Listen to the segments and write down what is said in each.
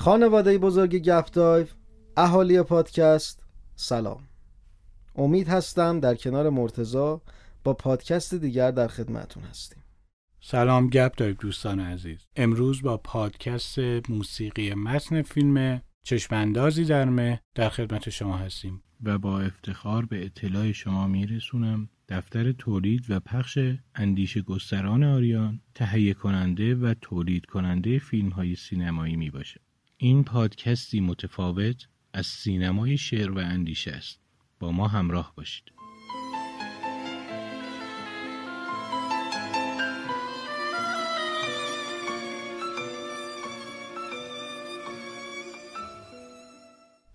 خانواده بزرگ گپ دایو اهالی پادکست سلام. امید هستم در کنار مرتزا با پادکست دیگر در خدمتون هستیم. سلام گپ دایو دوستان عزیز. امروز با پادکست موسیقی متن فیلم چشماندازی در مه در خدمت شما هستیم. و با افتخار به اطلاع شما میرسونم دفتر تولید و پخش اندیش گستران آریان تهیه کننده و تولید کننده فیلم های سینمایی می باشه. این پادکستی متفاوت از سینمای شعر و اندیشه است. با ما همراه باشید.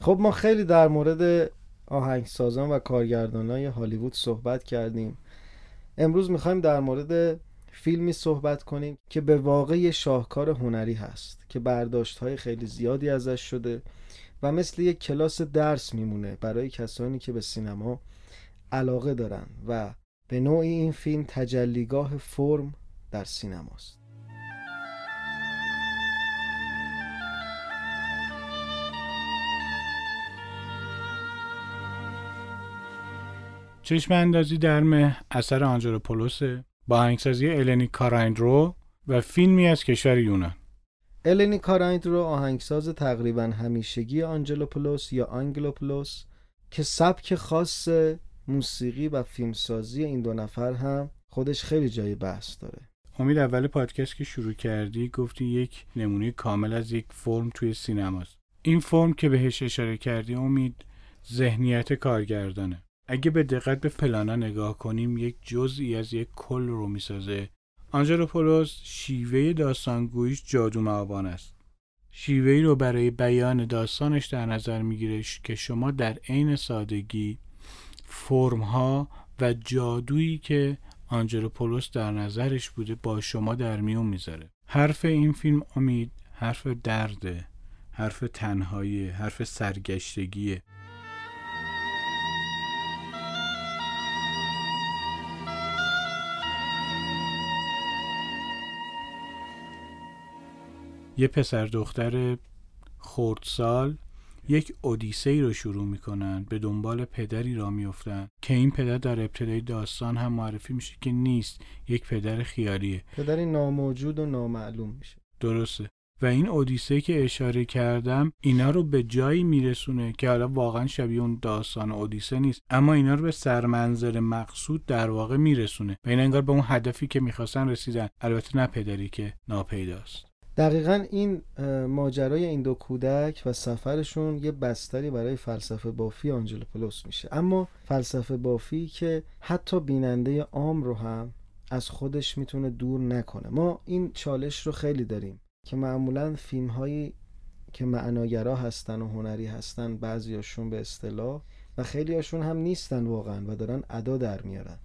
خب ما خیلی در مورد آهنگسازان و کارگردانای هالیوود صحبت کردیم. امروز می‌خوایم در مورد فیلمی صحبت کنیم که به واقع شاهکار هنری هست که برداشت های خیلی زیادی ازش شده و مثل یک کلاس درس میمونه برای کسانی که به سینما علاقه دارن و به نوعی این فیلم تجلیگاه فرم در سینماست. چشم اندازی در مه اثر آنجلوپولوسه با آهنگسازی النی کارایندرو و فیلمی از کشور یونان. النی کارایندرو آهنگساز تقریبا همیشگی آنجلوپولوس یا آنگلوپولوس که سبک خاص موسیقی و فیلمسازی این دو نفر هم خودش خیلی جای بحث داره. امید اول پادکست که شروع کردی گفتی یک نمونه کامل از یک فرم توی سینماست. این فرم که بهش اشاره کردی امید ذهنیت کارگردانه. اگه به دقت به پلانا نگاه کنیم یک جزئی از یک کل رو می‌سازه. آنجلوپولوس شیوه داستانگویش جادو معابان است. شیوهی رو برای بیان داستانش در نظر می‌گیره که شما در عین سادگی فرمها و جادویی که آنجلوپولوس در نظرش بوده با شما در میون می‌ذاره. حرف این فیلم امید حرف درده حرف تنهایی حرف سرگشتگیه. یه پسر دختر خردسال یک اودیسه رو شروع می‌کنن به دنبال پدری را میفتن که این پدر در ابتدای داستان هم معرفی میشه که نیست یک پدر خیالیه. پدری ناموجود و نامعلوم میشه. درسته. و این اودیسه که اشاره کردم اینا رو به جایی میرسونه که حالا واقعا شبیه اون داستان اودیسه نیست اما اینا رو به سرمنظر مقصود در واقع میرسونه و این انگار به اون هدفی که می‌خواستن رسیدن. البته نه پدری که ناپیداست. دقیقا این ماجرای این دو کودک و سفرشون یه بستری برای فلسفه بافی آنجلوپولوس میشه. اما فلسفه بافی که حتی بیننده عام رو هم از خودش می‌تونه دور نکنه. ما این چالش رو خیلی داریم که معمولا فیلم هایی که معناگرا هستن و هنری هستن بعضیاشون به اصطلاح و خیلی هاشون هم نیستن واقعا و دارن ادا در میارن.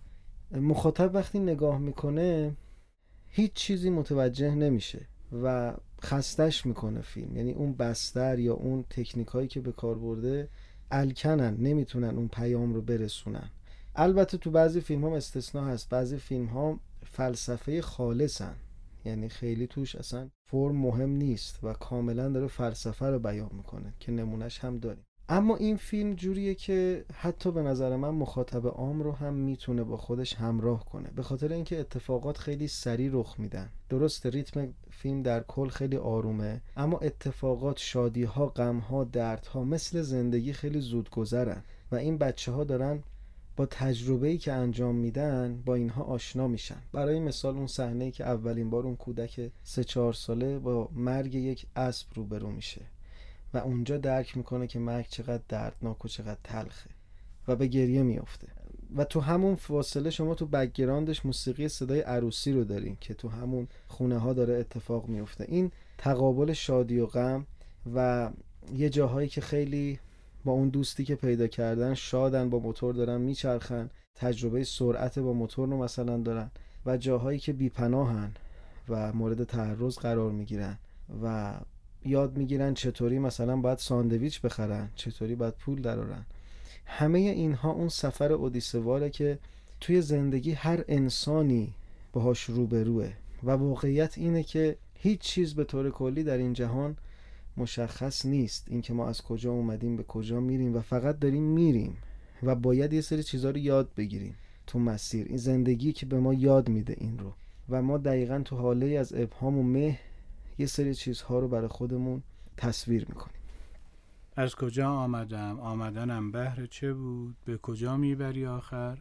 مخاطب وقتی نگاه می‌کنه هیچ چیزی متوجه نمیشه. و خستش می‌کنه فیلم. یعنی اون بستر یا اون تکنیک هایی که به کار برده الکنن نمی‌تونن اون پیام رو برسونن. البته تو بعضی فیلم هم استثناء هست. بعضی فیلم ها فلسفه خالصن. یعنی خیلی توش اصلا فرم مهم نیست و کاملا داره فلسفه رو بیان می‌کنه که نمونهش هم داریم. اما این فیلم جوریه که حتی به نظر من مخاطب عام رو هم می‌تونه با خودش همراه کنه. به خاطر اینکه اتفاقات خیلی سریع رخ میدن. درست ریتم فیلم در کل خیلی آرومه اما اتفاقات شادی ها غم ها درد ها مثل زندگی خیلی زود گذرن و این بچه ها دارن با تجربه ای که انجام میدن با اینها آشنا میشن. برای مثال اون صحنه که اولین بار اون کودک سه چهار ساله با مرگ یک اسب روبرو میشه. و اونجا درک می‌کنه که مرگ چقدر دردناک و چقدر تلخه و به گریه میافته. و تو همون فاصله شما تو background ش موسیقی صدای عروسی رو دارین که تو همون خونه ها داره اتفاق میفته این تقابل شادی و غم و یه جاهایی که خیلی با اون دوستی که پیدا کردن شادن با موتور دارن میچرخن تجربه سرعت با موتور رو مثلا دارن و جاهایی که بیپناهن و مورد تعرض قرار می‌گیرن و یاد می‌گیرن چطوری مثلا باید ساندویچ بخرن چطوری باید پول درارن همه اینها اون سفر اودیسواره که توی زندگی هر انسانی باهاش روبروه و واقعیت اینه که هیچ چیز به طور کلی در این جهان مشخص نیست. اینکه ما از کجا اومدیم به کجا میریم و فقط داریم میریم و باید یه سری چیزها رو یاد بگیریم تو مسیر. این زندگی که به ما یاد میده این رو. و ما دقیقا تو حاله از ابهام و مه یه سری چیزها رو برای خودمون تصویر می‌کنیم. از کجا آمدم؟ آمدنم بهر چه بود؟ به کجا می‌بری آخر؟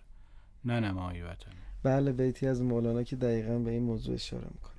ننمایی وطن بله بیتی از مولانا که دقیقا به این موضوع اشاره می‌کنه.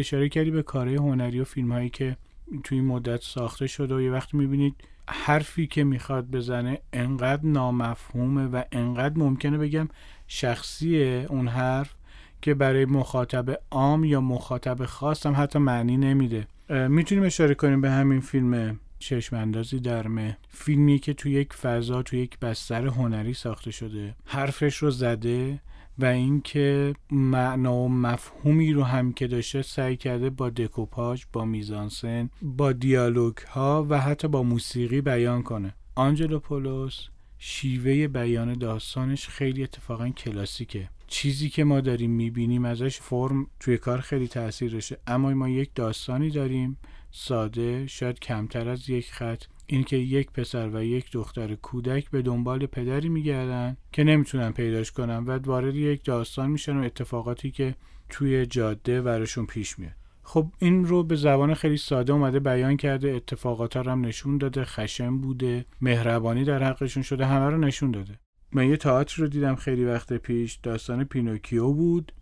اشاره کردی به کارهای هنری و فیلم هایی که توی این مدت ساخته شده و یه وقتی می‌بینید حرفی که می‌خواد بزنه انقدر نامفهومه و انقدر ممکنه بگم شخصیه اون حرف که برای مخاطب عام یا مخاطب خاص هم حتی معنی نمیده. می‌تونیم اشاره کنیم به همین فیلم چشم اندازی در مه فیلمی که توی یک فضا توی یک بستر هنری ساخته شده. حرفش رو زده و اینکه معنا و مفهومی رو هم که داشته سعی کرده با دکوپاژ با میزانسن با دیالوگ ها و حتی با موسیقی بیان کنه. آنجلو پولوس شیوه بیان داستانش خیلی اتفاقا کلاسیکه. چیزی که ما داریم می‌بینیم ازش فرم توی کار خیلی تاثیر داشته اما ما یک داستانی داریم ساده شاید کمتر از یک خط. اینکه یک پسر و یک دختر کودک به دنبال پدری میگردن که نمی‌تونن پیداش کنن و وارد یک داستان میشن و اتفاقاتی که توی جاده براشون پیش میاد. خب این رو به زبان خیلی ساده اومده بیان کرده اتفاقات رو هم نشون داده خشم بوده مهربانی در حقشون شده همه رو نشون داده. من یه تئاتر رو دیدم خیلی وقت پیش داستان پینوکیو بود.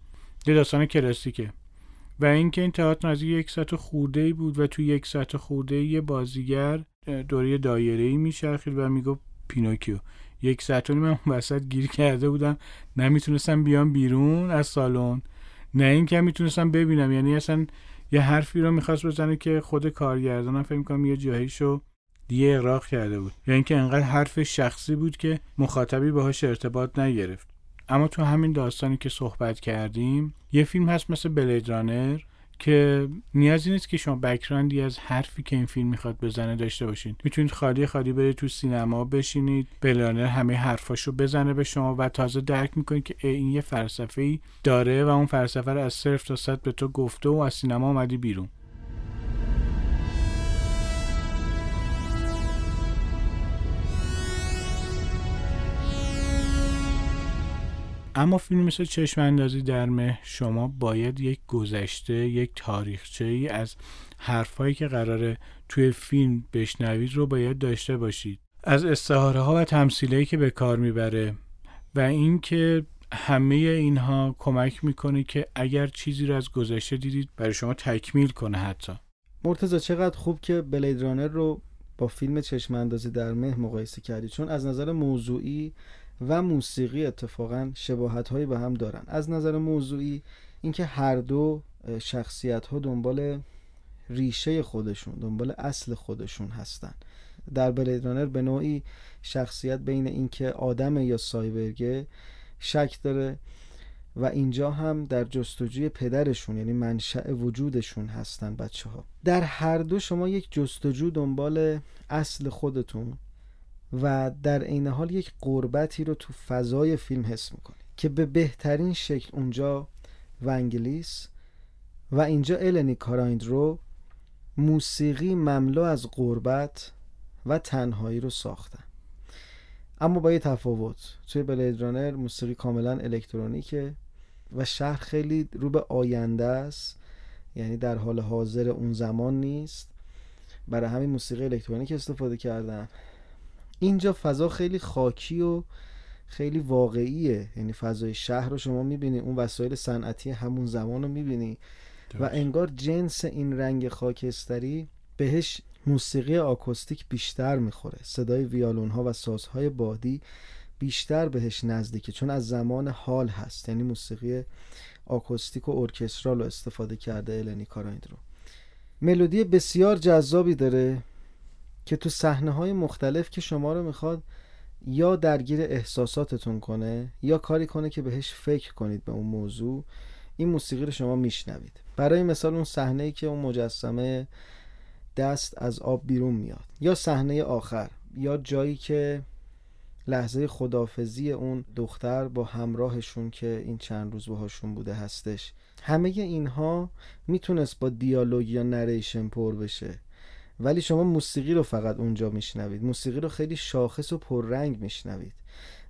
یه داستان کلاسیکه. و اینکه این تئاتر از یک ساعت خورده بود و توی یک ساعت خورده یه بازیگر دوره دایره ای میچرخید و می‌گفت پینوکیو. یک ساعت من وسط گیر کرده بودم. نمی‌تونستم بیام بیرون از سالن نه اینکه می‌تونستم ببینم. یعنی اصلا یه حرفی رو می‌خواست بزنه که خود کارگردانم فکر کنم یه جاییشو دیگه اقراق کرده بود. یعنی اینکه انقدر حرف شخصی بود که مخاطبی باهاش ارتباط نگرفت. اما تو همین داستانی که صحبت کردیم یه فیلم هست مثل بلیدرانر که نیازی نیست که شما بکراندی از حرفی که این فیلم می‌خواد بزنه داشته باشین. می‌تونید خالی خالی برید تو سینما بشینید بلانر همه حرفاشو بزنه به شما و تازه درک می‌کنید که این یه فلسفه ای داره و اون فلسفه رو از صرف تا صد به تو گفته و از سینما اومدی بیرون. اما فیلم مثل چشم اندازی در مه شما باید یک گذشته یک تاریخچه ای از حرفهایی که قراره توی فیلم بشنوید رو باید داشته باشید. از استعاره ها و تمثیلی که به کار می‌بره و اینکه همه اینها کمک می‌کنه که اگر چیزی رو از گذشته دیدید برای شما تکمیل کنه حتی. مرتزا چقدر خوب که بلید رانر رو با فیلم چشم اندازی در مه مقایسه کردی. چون از نظر موضوعی و موسیقی اتفاقا شباهت هایی به هم دارن. از نظر موضوعی اینکه هر دو شخصیت ها دنبال ریشه خودشون دنبال اصل خودشون هستن. در بلیدرانر به نوعی شخصیت بین اینکه آدم یا سایبرگه شک داره و اینجا هم در جستجوی پدرشون یعنی منشأ وجودشون هستن بچه ها در هر دو شما یک جستجو دنبال اصل خودتون و در عین حال یک قربتی رو تو فضای فیلم حس می‌کنی که به بهترین شکل اونجا ونگلیس و اینجا النی کارایند رو موسیقی مملو از قربت و تنهایی رو ساختن. اما با یه تفاوت توی بلید رانر موسیقی کاملا الکترونیکه و شهر خیلی رو به آینده است یعنی در حال حاضر اون زمان نیست. برای همین موسیقی الکترونیک استفاده کردن اینجا فضا خیلی خاکی و خیلی واقعیه. یعنی فضای شهر رو شما می‌بینی اون وسایل صنعتی همون زمان رو می‌بینی. و انگار جنس این رنگ خاکستری بهش موسیقی آکوستیک بیشتر می‌خوره. صدای ویالون ها و سازهای بادی بیشتر بهش نزدیکه چون از زمان حال هست. یعنی موسیقی آکوستیک و ارکسترال رو استفاده کرده النی کارایند رو ملودی بسیار جذابی داره. که تو صحنه های مختلف که شما رو می‌خواد یا درگیر احساساتتون کنه یا کاری کنه که بهش فکر کنید به اون موضوع این موسیقی رو شما میشنوید. برای مثال اون صحنه ای که اون مجسمه دست از آب بیرون میاد یا صحنه آخر یا جایی که لحظه خدافزی اون دختر با همراهشون که این چند روز باهاشون بوده هستش. همه اینها می‌تونست با دیالوگ یا نریشن پر بشه. ولی شما موسیقی رو فقط اونجا میشنوید. موسیقی رو خیلی شاخص و پررنگ میشنوید.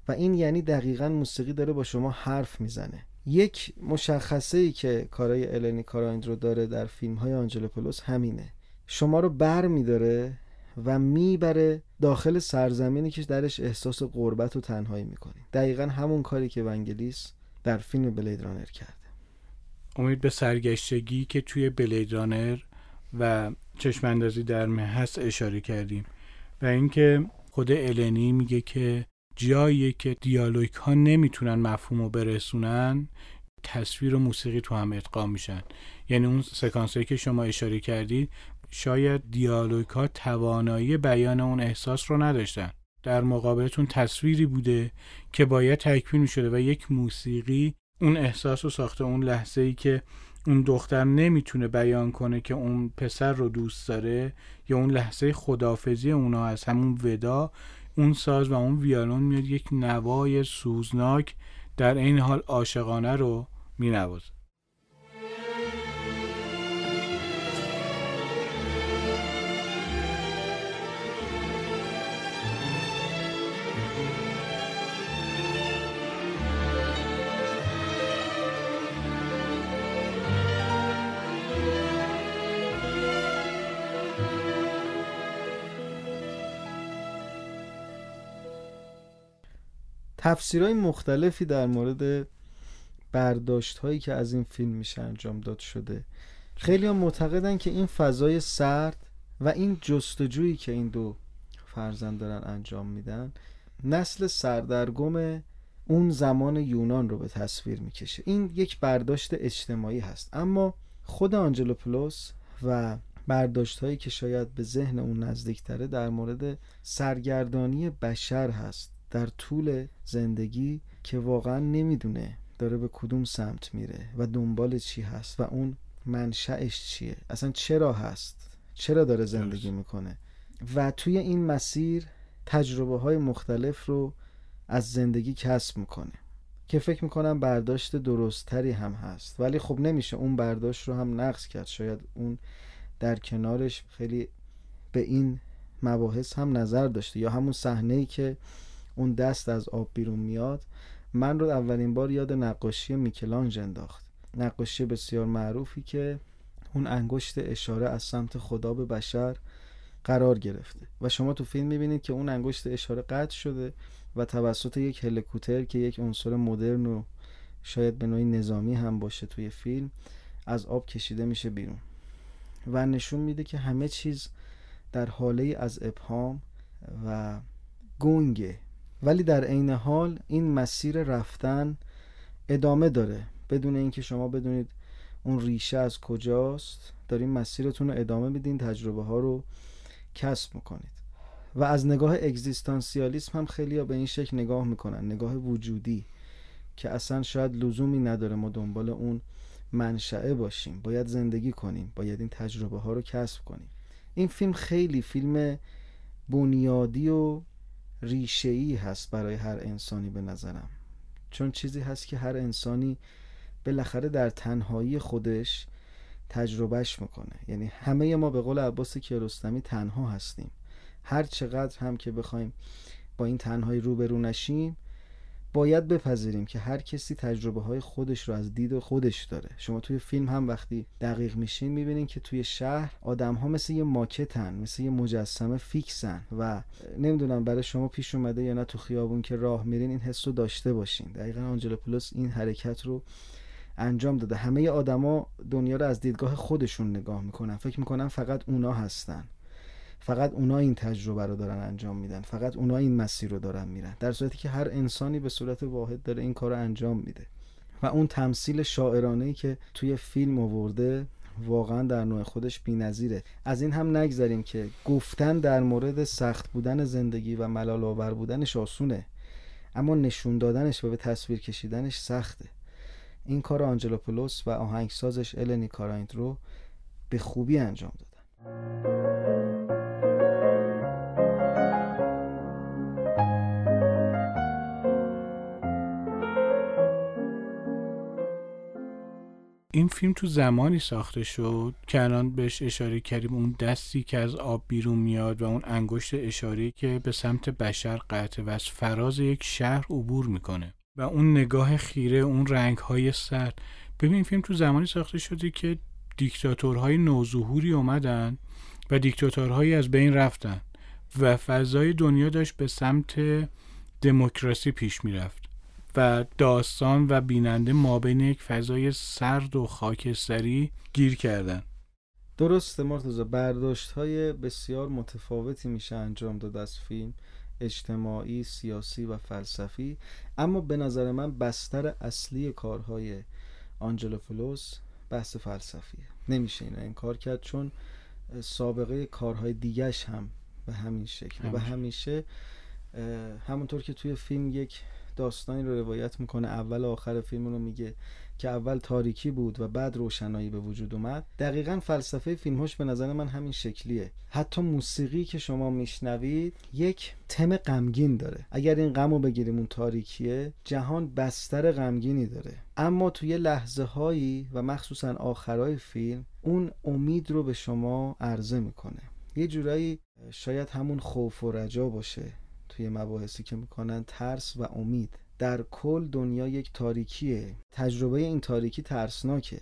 و این یعنی دقیقا موسیقی داره با شما حرف می‌زنه. یک مشخصه ای که کارای النی کارایند رو داره در فیلم های آنجلوپولوس همینه. شما رو بر میداره و می‌بره داخل سرزمینی که درش احساس قربت و تنهایی می‌کنی دقیقا همون کاری که ونگلیس در فیلم بلید رانر کرده. امید به سرگشتگی که توی بلید رانر و چشماندازی در هست اشاره کردیم. و اینکه خود النی میگه که جایی که دیالوگ ها نمی‌تونن مفهوم رو برسونن تصویر و موسیقی تو هم ادغام میشن. یعنی اون سکانس که شما اشاره کردید شاید دیالوگ ها توانایی بیان اون احساس رو نداشتن. در مقابلتون تصویری بوده که باید تکمیل می شده و یک موسیقی اون احساس رو ساخته اون لحظه ای که اون دختر نمی‌تونه بیان کنه که اون پسر رو دوست داره یا اون لحظه خدافزی اونا از همون ودا اون ساز و اون ویالون میاد یک نوای سوزناک در این حال عاشقانه رو مینوازه. تفسیرهای مختلفی در مورد برداشت هایی که از این فیلم میشه انجام داد شده. خیلی هم معتقدن که این فضای سرد و این جستجویی که این دو فرزند دارن انجام میدن نسل سردرگم اون زمان یونان رو به تصویر می‌کشه. این یک برداشت اجتماعی هست. اما خود آنجلوپولوس و برداشت هایی که شاید به ذهن اون نزدیکتره در مورد سرگردانی بشر هست. در طول زندگی که واقعا نمی‌دونه داره به کدوم سمت میره و دنبال چی هست و اون منشأش چیه. اصلا چرا هست؟ چرا داره زندگی می‌کنه؟ و توی این مسیر تجربه های مختلف رو از زندگی کسب می‌کنه که فکر می‌کنم برداشت درستتری هم هست. ولی خب نمیشه اون برداشت رو هم نقص کرد. شاید اون در کنارش خیلی به این مباحث هم نظر داشته یا همون صحنه ای که اون دست از آب بیرون میاد من رو اولین بار یاد نقاشی میکلانج انداخت. نقاشی بسیار معروفی که اون انگشت اشاره از سمت خدا به بشر قرار گرفته. و شما تو فیلم می‌بینید که اون انگشت اشاره قطع شده و توسط یک هلیکوپتر که یک عنصر مدرن و شاید به نوعی نظامی هم باشه توی فیلم از آب کشیده میشه بیرون. و نشون میده که همه چیز در حاله از ابهام و گنگه ولی در عین حال این مسیر رفتن ادامه داره. بدون اینکه شما بدونید اون ریشه از کجاست دارین مسیرتون رو ادامه میدین تجربه ها رو کسب می‌کنید. و از نگاه اگزیستانسیالیسم هم خیلی ها به این شکل نگاه می‌کنن نگاه وجودی که اصلا شاید لزومی نداره ما دنبال اون منشعه باشیم. باید زندگی کنیم باید این تجربه ها رو کسب کنیم. این فیلم خیلی فیلم بنیادی و ریشه هست برای هر انسانی به نظرم. چون چیزی هست که هر انسانی بالاخره در تنهایی خودش تجربهش می‌کنه. یعنی همه ما به قول عباس کیارستمی تنها هستیم. هر چقدر هم که بخوایم با این تنهایی روبرو نشیم باید بپذیریم که هر کسی تجربه های خودش رو از دید خودش داره. شما توی فیلم هم وقتی دقیق میشین می‌بینین که توی شهر آدم ها مثل یه ماکتن مثل یه مجسمه فیکسن و نمی‌دونم برای شما پیش اومده یا نه تو خیابون که راه میرین این حس رو داشته باشین. دقیقا آنجلوپولوس این حرکت رو انجام داده. همه آدما دنیا رو از دیدگاه خودشون نگاه می‌کنن. فکر می‌کنن فقط اونا هستن. فقط اونا این تجربه رو دارن انجام میدن. فقط اونا این مسیر رو دارن میرن. در صورتی که هر انسانی به صورت واحد داره این کار رو انجام میده. و اون تمثیل شاعرانه ای که توی فیلم آورده واقعا در نوع خودش بی‌نظیره. از این هم نگذریم که گفتن در مورد سخت بودن زندگی و ملال آور بودنش آسونه. اما نشون دادنش و به تصویر کشیدنش سخته. این کار آنجلوپولوس و آهنگسازش النی کارایند رو به خوبی انجام دادن. این فیلم تو زمانی ساخته شد که الان بهش اشاره کردیم اون دستی که از آب بیرون میاد و اون انگشت اشاره که به سمت بشر قطعه و از فراز یک شهر عبور می‌کنه. و اون نگاه خیره اون رنگ های سرد. ببین فیلم تو زمانی ساخته شده که دیکتاتورهای نوظهوری اومدن و دیکتاتورهایی از بین رفتن و فضای دنیا داشت به سمت دموکراسی پیش می‌رفت. و داستان و بیننده ما بین یک فضای سرد و خاکستری گیر کردن. درسته مرتضی برداشت های بسیار متفاوتی میشه انجام داد از فیلم اجتماعی، سیاسی و فلسفی. اما به نظر من بستر اصلی کارهای آنجلوفلوس بحث فلسفیه. نمیشه این انکار کرد چون سابقه کارهای دیگش هم به همین شکل. و همیشه همونطور که توی فیلم یک داستانی رو روایت می‌کنه. اول آخر فیلم رو میگه که اول تاریکی بود و بعد روشنایی به وجود اومد. دقیقا فلسفه فیلمهاش به نظر من همین شکلیه. حتی موسیقی که شما میشنوید یک تم غمگین داره. اگر این غم رو بگیریم اون تاریکیه جهان بستر غمگینی داره. اما توی لحظه هایی و مخصوصا آخرای فیلم اون امید رو به شما عرضه می‌کنه. یه جورایی شاید همون خوف و رجا باشه. توی مباحثی که می‌کنن ترس و امید. در کل دنیا یک تاریکیه. تجربه این تاریکی ترسناکه.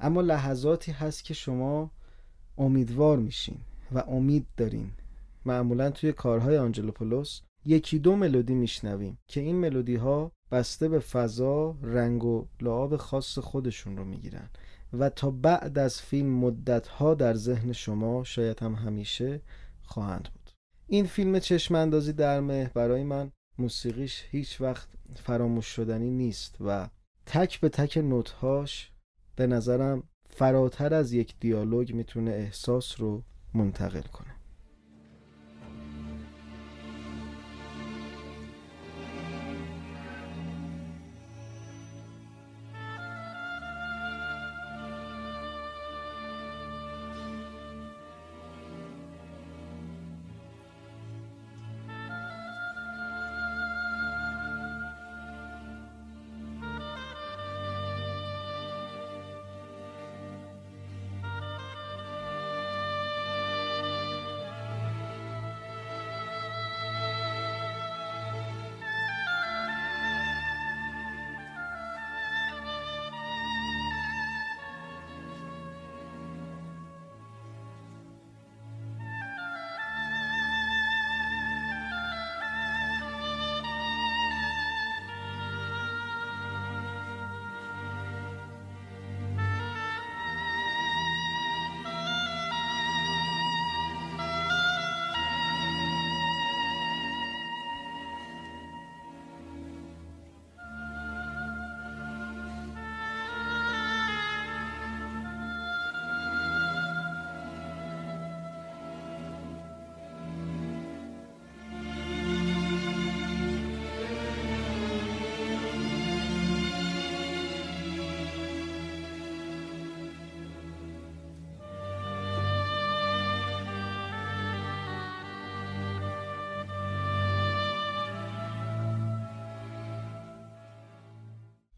اما لحظاتی هست که شما امیدوار میشین و امید دارین. معمولا توی کارهای آنجلوپولوس یکی دو ملودی میشنویم که این ملودی ها بسته به فضا رنگ و لعاب خاص خودشون رو می‌گیرن. و تا بعد از فیلم مدت ها در ذهن شما شاید هم همیشه خواهند بود. این فیلم چشم اندازی در مه برای من موسیقیش هیچ وقت فراموش شدنی نیست و تک به تک نوتهاش به نظرم فراتر از یک دیالوگ می‌تونه احساس رو منتقل کنه.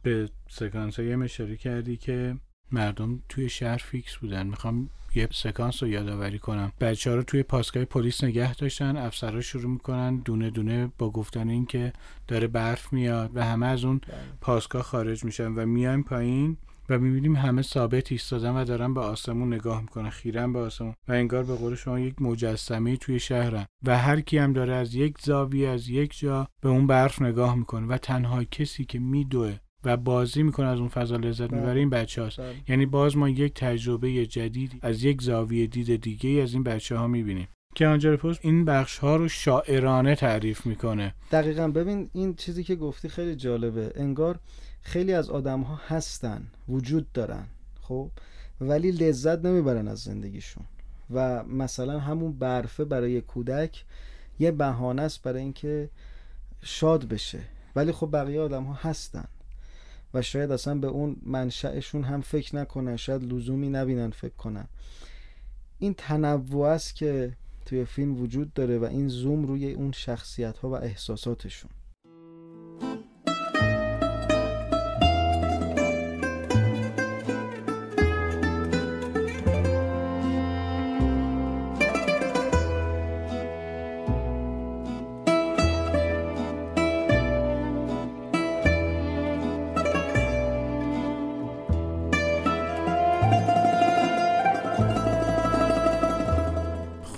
به سکانس های اشاره کردی که مردم توی شهر فیکس بودن. می‌خوام یه سکانس رو یادآوری کنم. بچه ها رو توی پاسگاه پلیس نگه داشتن افسرها شروع می‌کنن دونه دونه با گفتن این که داره برف میاد و همه از اون پاسگاه خارج میشن و میایم پایین و می‌بینیم همه ثابت ایستادن و دارن به آسمون نگاه می‌کنن خیرن به آسمون و انگار به قول شما یک مجسمه توی شهرن و هر کی هم داره از یک زاویه از یک جا به اون برف نگاه می‌کنه و تنها کسی که میدوه و بازی می‌کنه از اون فضا لذت می‌بره این بچه هاست یعنی باز ما یک تجربه جدیدی از یک زاویه دید دیگه از این بچه ها می‌بینیم. که پولوس این بخش ها رو شاعرانه تعریف می‌کنه. دقیقا. ببین این چیزی که گفتی خیلی جالبه. انگار خیلی از آدم ها هستن وجود دارن خب؟ ولی لذت نمی‌برن از زندگیشون. و مثلا همون برفه برای کودک یه بهانه است برای اینکه شاد بشه. ولی خب بقیه آدم ها هستن. و شاید اصلا به اون منشأشون هم فکر نکنن شاید لزومی نبینن فکر کنن. این تنوع است که توی فیلم وجود داره و این زوم روی اون شخصیت ها و احساساتشون.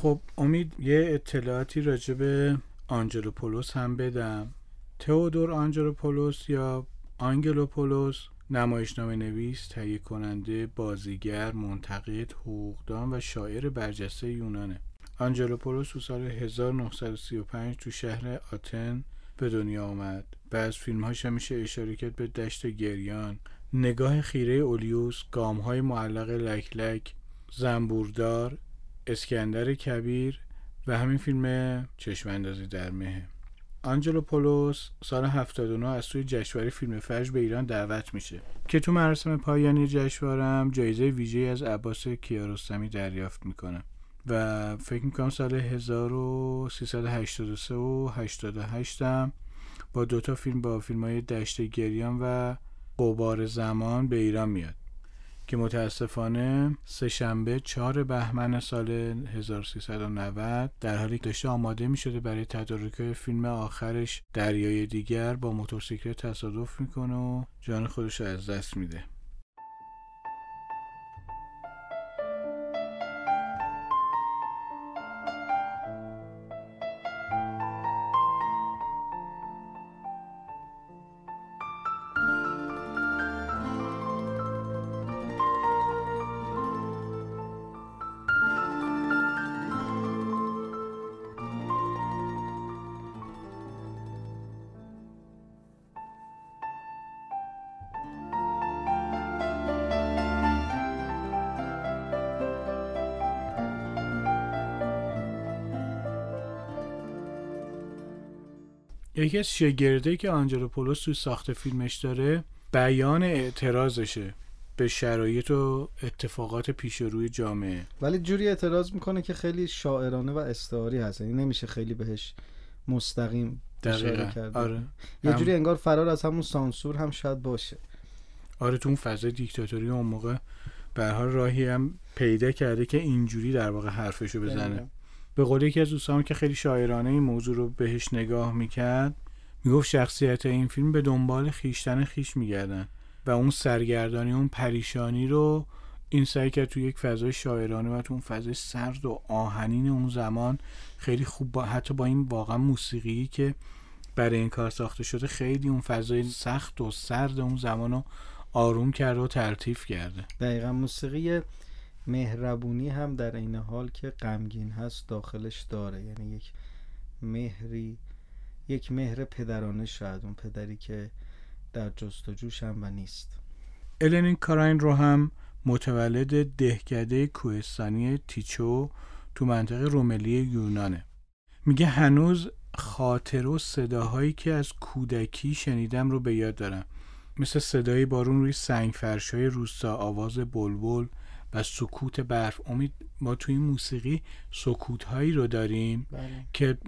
خب امید یه اطلاعاتی راجع به آنجلوپولوس هم بدم. تئودور آنجلوپولوس یا آنگلوپولوس نمایشنامه نویس تهیه کننده بازیگر منتقد حقوقدان و شاعر برجسته یونانه. آنجلوپولوس تو سال 1935 تو شهر آتن به دنیا آمد. و از فیلمهاش میشه اشاره کرد به دشت گریان. نگاه خیره اولیس گامهای معلق لک لک زنبوردار اسکندر کبیر و همین فیلم چشم اندازی در مه آنجلو پولوس سال 79 از سوی جشنواره فیلم فجر به ایران دعوت میشه که تو مراسم پایانی جشنواره هم جایزه ویژه از عباس کیارستمی دریافت می‌کنه و فکر می‌کنم سال 1383 و 88 هم با دوتا فیلم با فیلم های دشت گریان و قبار زمان به ایران میاد. که متاسفانه سهشنبه چهار بهمن سال 1390 در حالی که داشته آماده می شده برای تدارک فیلم آخرش دریای دیگر با موتورسیکلت تصادف می‌کنه و جان خودش رو از دست میده. یکی از شگرده که آنجلوپولوس توی ساخت فیلمش داره بیان اعتراضشه به شرایط و اتفاقات پیش روی جامعه. ولی جوری اعتراض می‌کنه که خیلی شاعرانه و استعاری هست. یعنی نمیشه خیلی بهش مستقیم اشاره کرد. آره. یه هم- جوری انگار فرار از همون سانسور هم شاید باشه. آره تو اون فضای دیکتاتوری اون موقع به هر راهی هم پیدا کرده که اینجوری در واقع حرفشو بزنه. به قول یکی از دوستان که خیلی شاعرانه این موضوع رو بهش نگاه می‌کرد می‌گفت شخصیت این فیلم به دنبال خیشتن خیش میگردن و اون سرگردانی اون پریشانی رو این سعی کرد تو یک فضای شاعرانه و تو اون فضای سرد و آهنین اون زمان خیلی خوب با حتی با این واقعا موسیقی که برای این کار ساخته شده خیلی اون فضای سخت و سرد اون زمان رو آروم کرده و ترتیف کرده. دقیقا موسیقی مهربونی هم در این حال که غمگین هست داخلش داره. یعنی یک مهری یک مهر پدرانه شاید اون پدری که در جستجوش هم و نیست. النین کاراین رو هم متولد دهکده کوهستانی تیچو تو منطقه روملی یونانه. میگه هنوز خاطر و صداهایی که از کودکی شنیدم رو به یاد دارم. مثل صدای بارون روی سنگ فرشای روستا آواز بلبل و سکوت برف. امید ما توی این موسیقی سکوت هایی رو داریم بله. که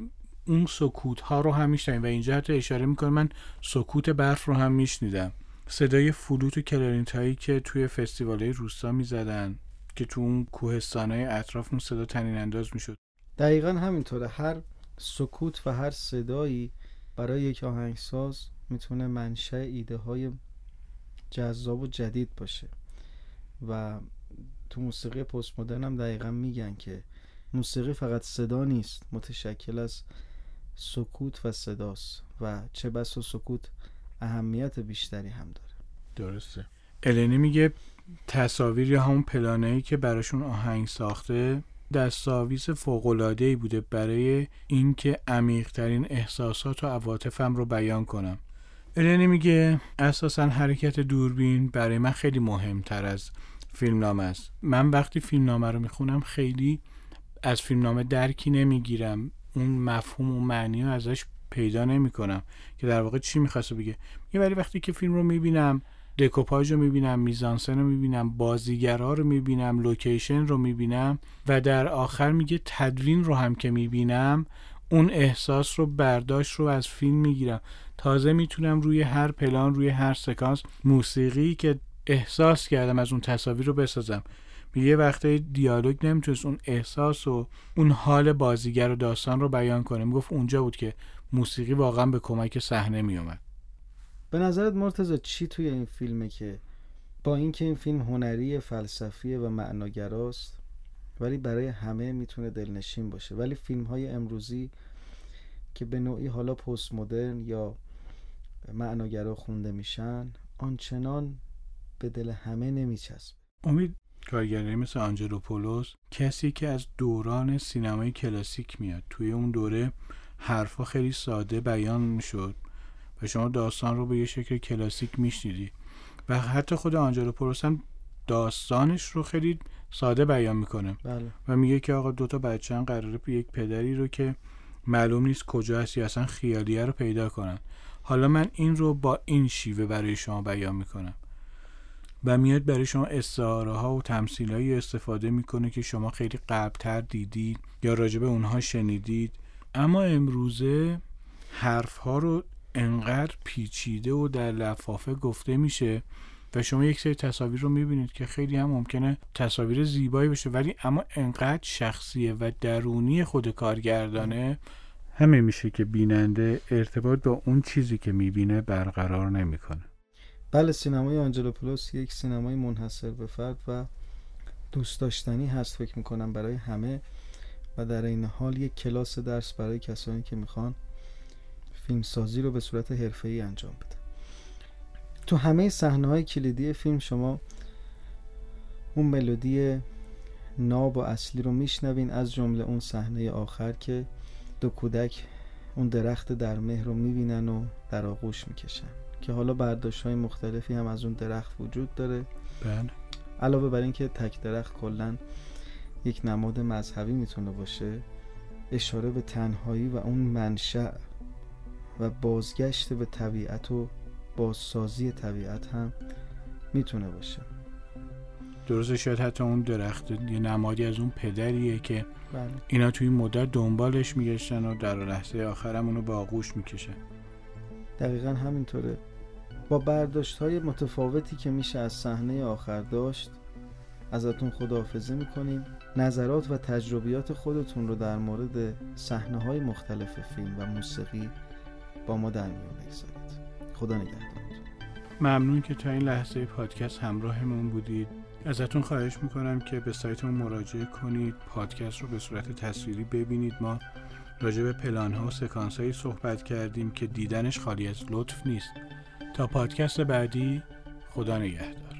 اون سکوت ها رو هم میشنیم و اینجا حتی اشاره می‌کنه من سکوت برف رو هم میشنیدم. صدای فلوت و کلارینت هایی که توی فستیوال های روستا می‌زدن که تو اون کوهستان های اطراف اون صدا طنین انداز می‌شد. دقیقا همینطوره. هر سکوت و هر صدایی برای یک آهنگساز می‌تونه منشأ ایده های جذاب و جدید باشه. و تو موسیقی پست مدرن هم دقیقا میگن که موسیقی فقط صدا نیست متشکل از سکوت و صداست و چه بس و سکوت اهمیت بیشتری هم داره. درسته. النی میگه تصاویر یا همون پلانایی که براشون آهنگ ساخته دستاویز فوق‌العاده‌ای بوده برای اینکه عمیق‌ترین احساسات و عواطفم رو بیان کنم. النی میگه اساسا حرکت دوربین برای من خیلی مهمتر از فیلمنامه است. من وقتی فیلمنامه رو می‌خونم خیلی از فیلمنامه درکی نمی‌گیرم. اون مفهوم و معنی رو ازش پیدا نمی‌کنم که در واقع چی می‌خواسته بگه. میگه ولی وقتی که فیلم رو می‌بینم دکوپاژ رو می‌بینم میزانسن رو می‌بینم بازیگرها رو می‌بینم لوکیشن رو می‌بینم و در آخر میگه تدوین رو هم که می‌بینم اون احساس رو برداشت رو از فیلم می‌گیرم. تازه می‌تونم روی هر پلان روی هر سکانس موسیقی که احساس کردم از اون تصاویر رو بسازم. یه وقتی دیالوگ نمی‌تونست اون احساس و اون حال بازیگر و داستان رو بیان کنه. می‌گفت اونجا بود که موسیقی واقعا به کمک صحنه میومد به نظرت مرتضی چی توی این فیلمه که با اینکه این فیلم هنری فلسفیه و معناگراست ولی برای همه می‌تونه دلنشین باشه. ولی فیلم های امروزی که به نوعی حالا پست مدرن یا معناگرا خونده میشن آنچنان به دل همه نمیچسبه. امید کارگردانی مثل آنجلوپولوس کسی که از دوران سینمای کلاسیک میاد. توی اون دوره حرفا خیلی ساده بیان می‌شد و شما داستان رو به یه شکل کلاسیک میشنیدی. و حتی خود آنجلوپولوس هم داستانش رو خیلی ساده بیان می‌کنه. بله. و میگه که آقا دوتا بچه هم قراره یک پدری رو که معلوم نیست کجا هست یا اصلا خیالیه رو پیدا کنن. حالا من این رو با این شیوه برای شما بیان می‌کنم. و میاد برای شما استعاره ها و تمثیل استفاده می‌کنه که شما خیلی قبلتر دیدید یا راجب اونها شنیدید. اما امروزه حرف ها رو انقدر پیچیده و در لفافه گفته میشه و شما یک سری تصاویر رو می‌بینید که خیلی هم ممکنه تصاویر زیبایی بشه ولی اما انقدر شخصیه و درونی خود کارگردانه. همه میشه که بیننده ارتباط با اون چیزی که می‌بینه برقرار نمی‌کنه. بله سینمای آنجلوپولوس یک سینمای منحصر به فرد و دوست داشتنی هست فکر می‌کنم برای همه و در این حال یک کلاس درس برای کسانی که می‌خوان فیلمسازی رو به صورت حرفه‌ای انجام بده تو همه صحنه های کلیدی فیلم شما اون ملودی ناب و اصلی رو میشنوین از جمله اون صحنه آخر که دو کودک اون درخت در مهر رو می‌بینن و در آغوش می‌کشن. که حالا برداشت های مختلفی هم از اون درخت وجود داره. بله. علاوه بر اینکه تک درخت کلا یک نماد مذهبی می‌تونه باشه اشاره به تنهایی و اون منشأ و بازگشت به طبیعت و بازسازی طبیعت هم می‌تونه باشه. درسته شاید حتی اون درخت یه نمادی از اون پدریه که بله. اینا توی مدت دنبالش میگشتن و در لحظه آخرم اونو به آغوش می‌کشن. دقیقا همینطوره. با برداشت های متفاوتی که میشه از صحنه آخر داشت ازتون خداحافظی می‌کنیم. نظرات و تجربیات خودتون رو در مورد صحنه های مختلف فیلم و موسیقی با ما در میون بگذارید. خدا نگهدارتون. ممنون که تا این لحظه پادکست همراهمون بودید. ازتون خواهش می‌کنم که به سایتمون مراجعه کنید پادکست رو به صورت تصویری ببینید. ما راجع به پلان ها و سکانس هایی صحبت کردیم که دیدنش خالی از لطف نیست. تا پادکست بعدی خدا نگهدار.